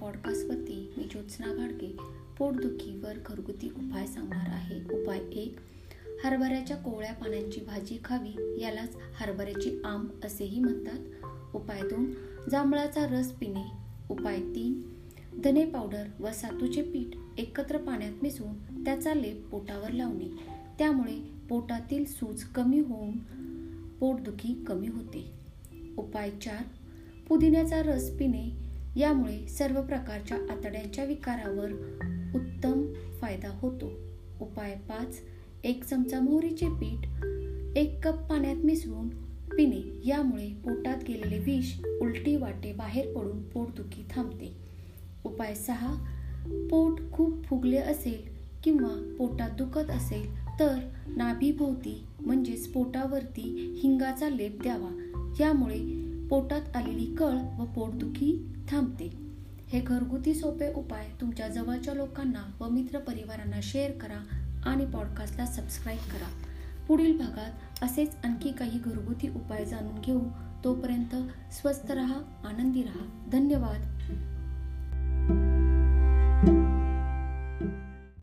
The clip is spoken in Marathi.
पॉडकास्टवरती मी ज्योत्सना घाडगे पोटदुखीवर घरगुती उपाय सांगणार आहे. उपाय एक हरभऱ्याच्या कोवळ्या पाण्याची भाजी खावी यालाच हरभऱ्याची आम असेही म्हणतात. उपाय दोन जांभळाचा रस पिणे. उपाय तीन धने पावडर व सातूचे पीठ एकत्र पाण्यात मिसळून त्याचा लेप पोटावर लावणे. त्यामुळे पोटातील सूज कमी होऊन पोटदुखी कमी होते. उपाय चार पुदिन्याचा रस पिणे यामुळे सर्व प्रकारच्या आतड्यांच्या विकारावर उत्तम फायदा होतो. उपाय पाच एक चमचा मोहरीचे पीठ एक कप पाण्यात मिसळून पिणे. यामुळे पोटात गेलेले विष उलटी वाटे बाहेर पडून पोटदुखी थांबते. उपाय सहा पोट खूप फुगले असेल किंवा पोटात दुखत असेल तर नाभीभोवती म्हणजेच पोटावरती हिंगाचा लेप द्यावा. यामुळे पोटात आलेली कळ व पोटदुखी थांबते. हे घरगुती सोपे उपाय तुमच्या जवळच्या लोकांना व मित्र परिवारांना शेअर करा आणि पॉडकास्टला सबस्क्राईब करा. पुढील भागात असेच आणखी काही घरगुती उपाय जाणून घेऊ. तोपर्यंत स्वस्थ रहा आनंदी रहा. धन्यवाद.